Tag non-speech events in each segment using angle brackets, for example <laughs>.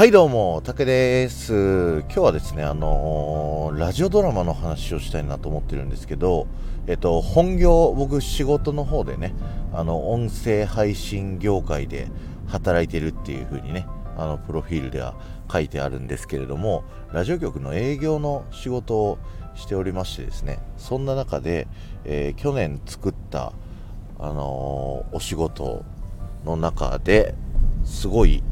はいどうも、たけです。今日はですね、あのー、ラジオドラマの話をしたいなと思ってるんですけど、えっと、本業、僕仕事の方でね、あの、音声配信業界で働いてるっていう風にね、あの、プロフィールでは書いてあるんですけれども、ラジオ局の営業の仕事をしておりましてですね、そんな中で、えー、去年作った、あのー、お仕事の中ですごい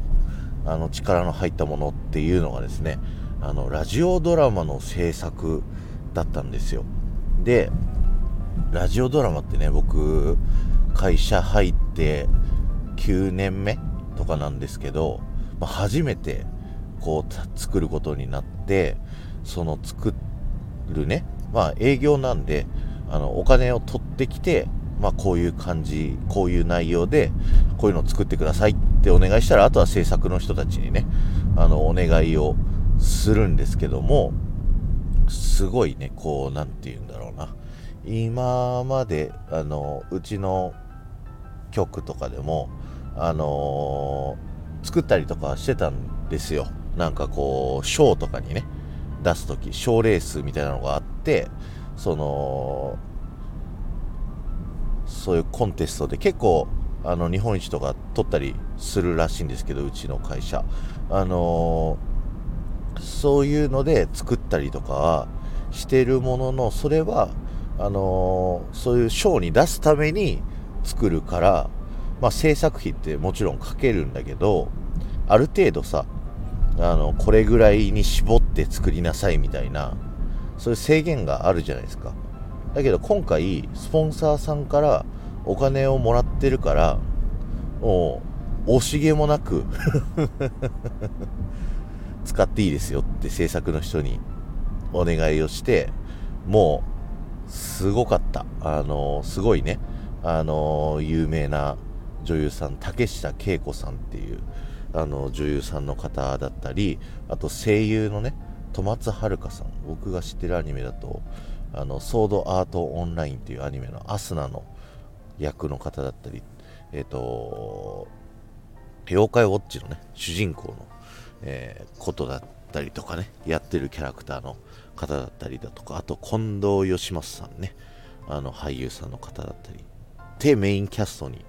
あの力の入ったものっていうのがですねあのラジオドラマの制作だったんですよ。でラジオドラマってね僕会社入って9年目とかなんですけど、まあ、初めてこう作ることになってその作るねまあ営業なんであのお金を取ってきてまあ、こういう感じ、こういう内容で、こういうのを作ってくださいってお願いしたら、あとは制作の人たちにね、あの、お願いをするんですけども、すごいね、こう、なんて言うんだろうな。今まで、あの、うちの曲とかでも、あのー、作ったりとかしてたんですよ。なんかこう、ショーとかにね、出す時、賞レースみたいなのがあって、その、そういうコンテストで結構あの日本一とか取ったりするらしいんですけどうちの会社。あのー、そういうので作ったりとかはしてるもののそれはあのー、そういう賞に出すために作るから、まあ、制作費ってもちろんかけるんだけどある程度さあのこれぐらいに絞って作りなさいみたいなそういう制限があるじゃないですか。だけど今回スポンサーさんからお金をもらってるからもう惜しげもなく <laughs> 使っていいですよって制作の人にお願いをしてもうすごかった。あのすごいね。あの有名な女優さん竹下恵子さんっていうあの女優さんの方だったりあと声優のね戸松遥さん。僕が知ってるアニメだとあのソードアートオンラインっていうアニメのアスナの役の方だったり、えっ、ー、と、妖怪ウォッチのね、主人公の、えー、ことだったりとかね、やってるキャラクターの方だったりだとか、あと近藤義正さんね、あの俳優さんの方だったり、でメインキャストに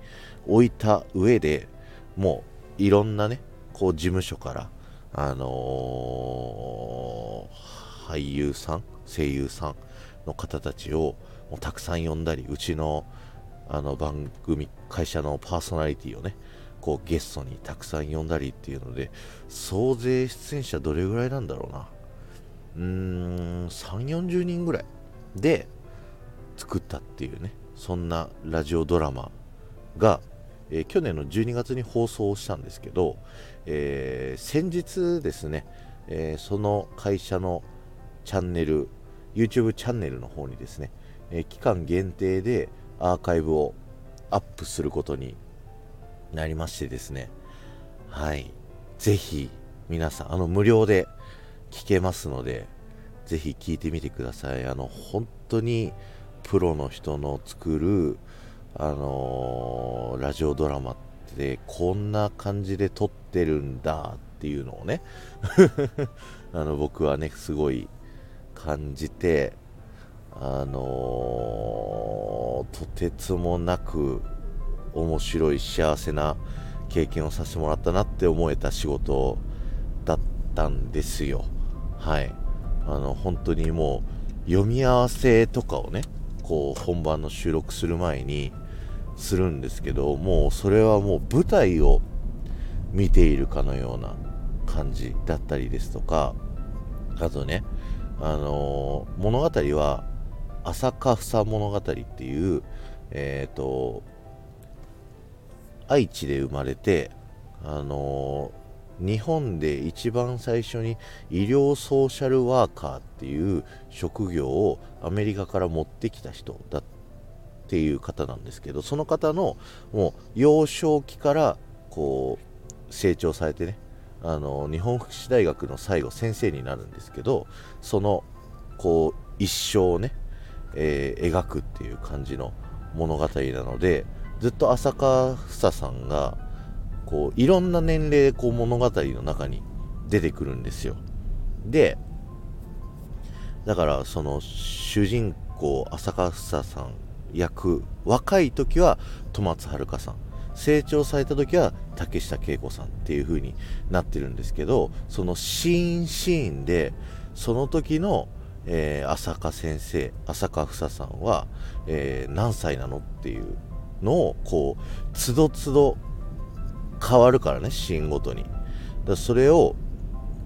置いた上でもういろんなね、こう事務所から、あのー、俳優さん、声優さん、の方たちをもうたくさん呼んだりうちのあの番組会社のパーソナリティをねこうゲストにたくさん呼んだりっていうので総勢出演者どれぐらいなんだろうな。うーん3 4 0人ぐらいで作ったっていうねそんなラジオドラマが、えー、去年の12月に放送したんですけど、えー、先日ですね、えー、その会社のチャンネル YouTube チャンネルの方にですね、えー、期間限定でアーカイブをアップすることになりましてですね、はい、ぜひ皆さん、あの無料で聞けますので、ぜひ聞いてみてください。あの本当にプロの人の作る、あのー、ラジオドラマってこんな感じで撮ってるんだっていうのをね <laughs> あの僕はねすごい感じてあのとてつもなく面白い幸せな経験をさせてもらったなって思えた仕事だったんですよ。はい。あの本当にもう読み合わせとかをねこう本番の収録する前にするんですけどもうそれはもう舞台を見ているかのような感じだったりですとかあとねあのー、物語は浅香房物語っていう、えっ、ー、と、愛知で生まれて、あの、日本で一番最初に医療ソーシャルワーカーっていう職業をアメリカから持ってきた人だっていう方なんですけど、その方のもう幼少期からこう成長されてね、あの日本福祉大学の最後先生になるんですけどそのこう一生をね、えー、描くっていう感じの物語なのでずっと浅香房さんがこういろんな年齢でこう物語の中に出てくるんですよ。でだからその主人公浅香房さん役若い時は戸松遥さん。成長された時は竹下景子さんっていう風になってるんですけどそのシーンシーンでその時の、えー、浅香先生浅香房さんは、えー、何歳なのっていうのをこうつどつど変わるからねシーンごとに。だそれを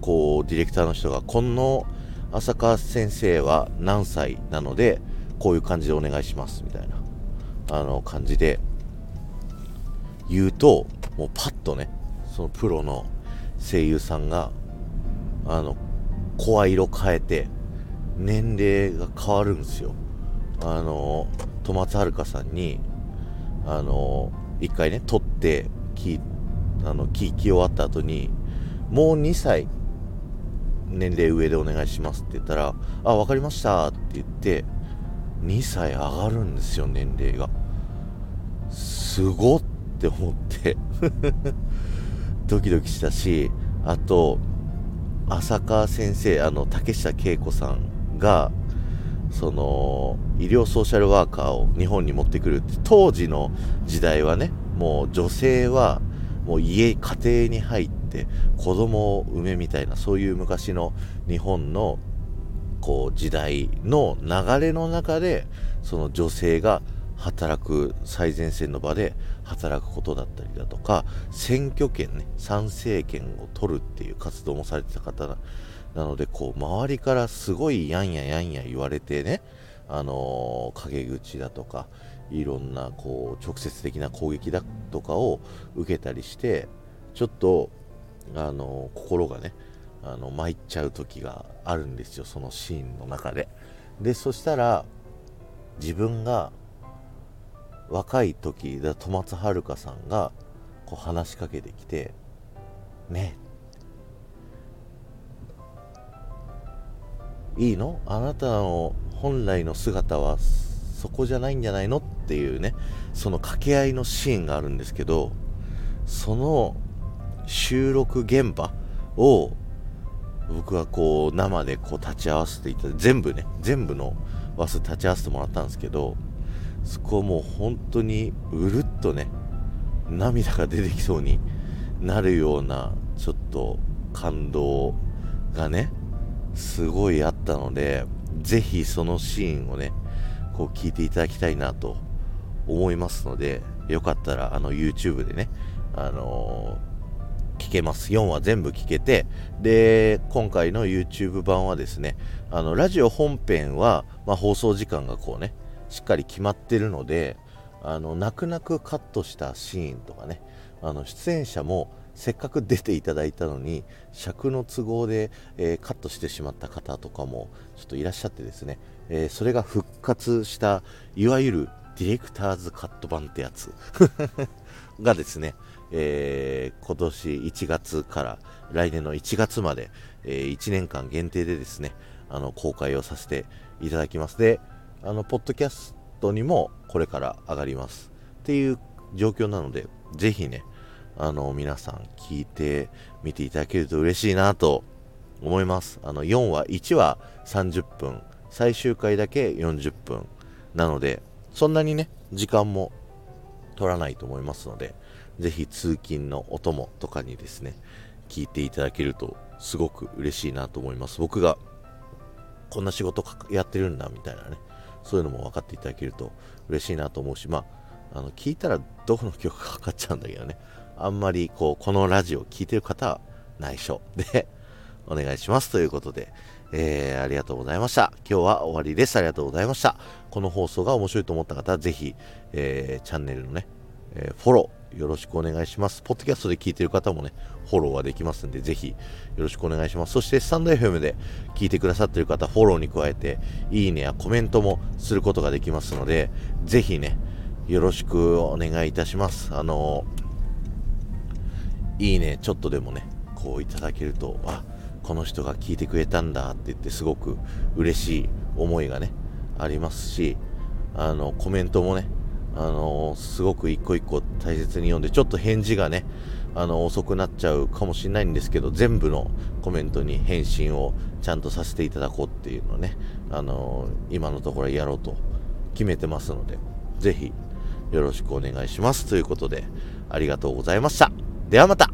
こうディレクターの人がこの浅香先生は何歳なのでこういう感じでお願いしますみたいなあの感じで言うともうパッとねそのプロの声優さんがあの声色変えて年齢が変わるんですよ。あの戸松遥さんにあの一回ね撮って聞あの聞き終わった後にもう2歳年齢上でお願いしますって言ったらあ分かりましたって言って2歳上がるんですよ年齢が。すごって思って <laughs> ドキドキしたしあと浅川先生あの竹下恵子さんがその医療ソーシャルワーカーを日本に持ってくるって当時の時代はねもう女性はもう家家庭に入って子供を産めみたいなそういう昔の日本のこう時代の流れの中でその女性が働く最前線の場で働くことだったりだとか選挙権ね参政権を取るっていう活動もされてた方なのでこう周りからすごいやんややんや言われてねあのー、陰口だとかいろんなこう直接的な攻撃だとかを受けたりしてちょっとあのー、心がねあの参っちゃう時があるんですよそのシーンの中で。でそしたら自分が若い時だ戸松遥さんがこう話しかけてきて「ねえいいの？あなたの本来の姿はそこじゃないんじゃないの?」っていうねその掛け合いのシーンがあるんですけどその収録現場を僕はこう生でこう立ち会わせていただいて全部ね全部のバス立ち会わせてもらったんですけどそこもう本当にうるっとね涙が出てきそうになるようなちょっと感動がねすごいあったのでぜひそのシーンをねこう聞いていただきたいなと思いますのでよかったらあの YouTube でねあのー聞けます。4話全部聞けて、で、今回の YouTube 版はですね、あの、ラジオ本編は、まあ、放送時間がこうね、しっかり決まってるので、あの、泣く泣くカットしたシーンとかね、あの、出演者もせっかく出ていただいたのに、尺の都合で、えー、カットしてしまった方とかも、ちょっといらっしゃってですね、えー、それが復活した、いわゆるディレクターズカット版ってやつ <laughs> がですね、えー、今年1月から来年の1月まで、え、1年間限定でですね、あの、公開をさせていただきます。で、あの、ポッドキャストにもこれから上がります。っていう状況なので、ぜひね、あの、皆さん聞いてみていただけると嬉しいなと思います。あの、4話、1話30分、最終回だけ40分なので、そんなにね、時間も取らないと思いますので、ぜひ通勤のお供とかにですね、聞いていただけるとすごく嬉しいなと思います。僕がこんな仕事やってるんだみたいなね、そういうのも分かっていただけると嬉しいなと思うし、まあ、あの聞いたらどこの曲かかかっちゃうんだけどね、あんまりこう、このラジオ聴いてる方は内緒 <laughs> でお願いしますということで、えー、ありがとうございました。今日は終わりです。ありがとうございました。この放送が面白いと思った方は、ぜひ、えー、チャンネルのね、えー、フォローよろしくお願いします。ポッドキャストで聞いてる方もね、フォローはできますんで、ぜひよろしくお願いします。そして、スタンド FM で聞いてくださってる方、フォローに加えて、いいねやコメントもすることができますので、ぜひね、よろしくお願いいたします。あのいいね、ちょっとでもね、こういただけると、あ、この人が聞いてくれたんだって言ってすごく嬉しい思いがねありますしあのコメントもねあのすごく一個一個大切に読んで、ちょっと返事がね、あの遅くなっちゃうかもしれないんですけど、全部のコメントに返信をちゃんとさせていただこうっていうのをね、あの今のところやろうと決めてますので、ぜひよろしくお願いします。ということで、ありがとうございました。ではまた。